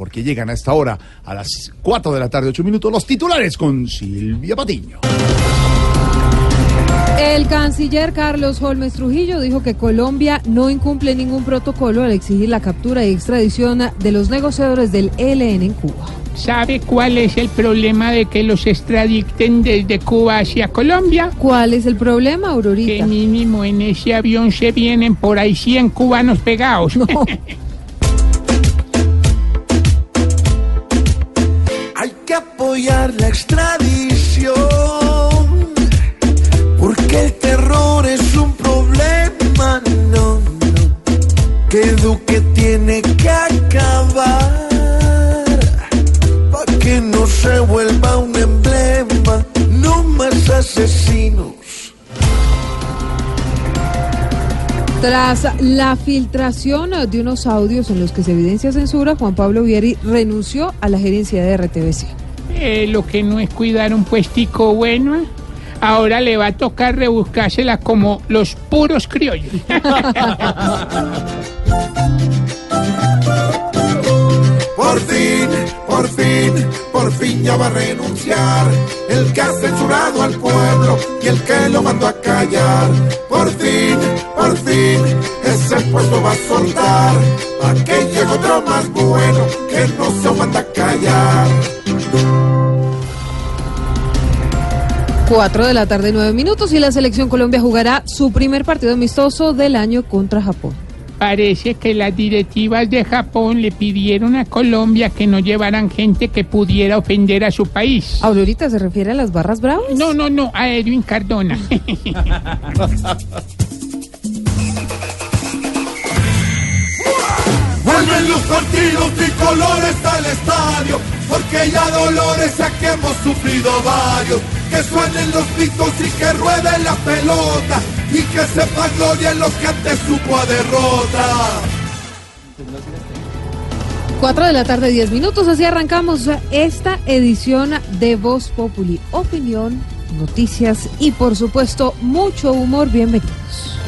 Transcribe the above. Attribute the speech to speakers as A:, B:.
A: porque llegan a esta hora, a las 4 de la tarde, 8 minutos, los titulares con Silvia Patiño.
B: El canciller Carlos Holmes Trujillo dijo que Colombia no incumple ningún protocolo al exigir la captura y extradición de los negociadores del ELN en Cuba.
C: ¿Sabe cuál es el problema de que los extradicten desde Cuba hacia Colombia?
B: ¿Cuál es el problema,
C: Que
B: Aurorita?
C: mínimo en ese avión se vienen por ahí 100 cubanos pegados.
B: No.
D: apoyar la extradición, porque el terror es un problema, no, no, que Duque tiene que acabar, para que no se vuelva un emblema, no más asesinos.
B: Tras la filtración de unos audios en los que se evidencia censura, Juan Pablo Vieri renunció a la gerencia de RTBC.
C: Eh, lo que no es cuidar un puestico bueno, ahora le va a tocar rebuscársela como los puros criollos.
D: Por fin, por fin, por fin ya va a renunciar el que ha censurado al pueblo y el que lo mandó a callar. Por fin, ese puesto va a soltar. A que llegue otro más bueno que no se manda a callar.
B: 4 de la tarde, 9 minutos, y la selección Colombia jugará su primer partido amistoso del año contra Japón.
C: Parece que las directivas de Japón le pidieron a Colombia que no llevaran gente que pudiera ofender a su país.
B: ¿Aurorita se refiere a las barras bravas?
C: No, no, no, a Edwin Cardona.
D: Vuelven los partidos tricolores al estadio, porque ya dolores ya que hemos sufrido varios. Que suenen los pitos y que ruede la pelota, y que sepa gloria en lo que antes supo a derrota.
B: 4 de la tarde, 10 minutos, así arrancamos esta edición de Voz Populi. Opinión, noticias y por supuesto mucho humor. Bienvenidos.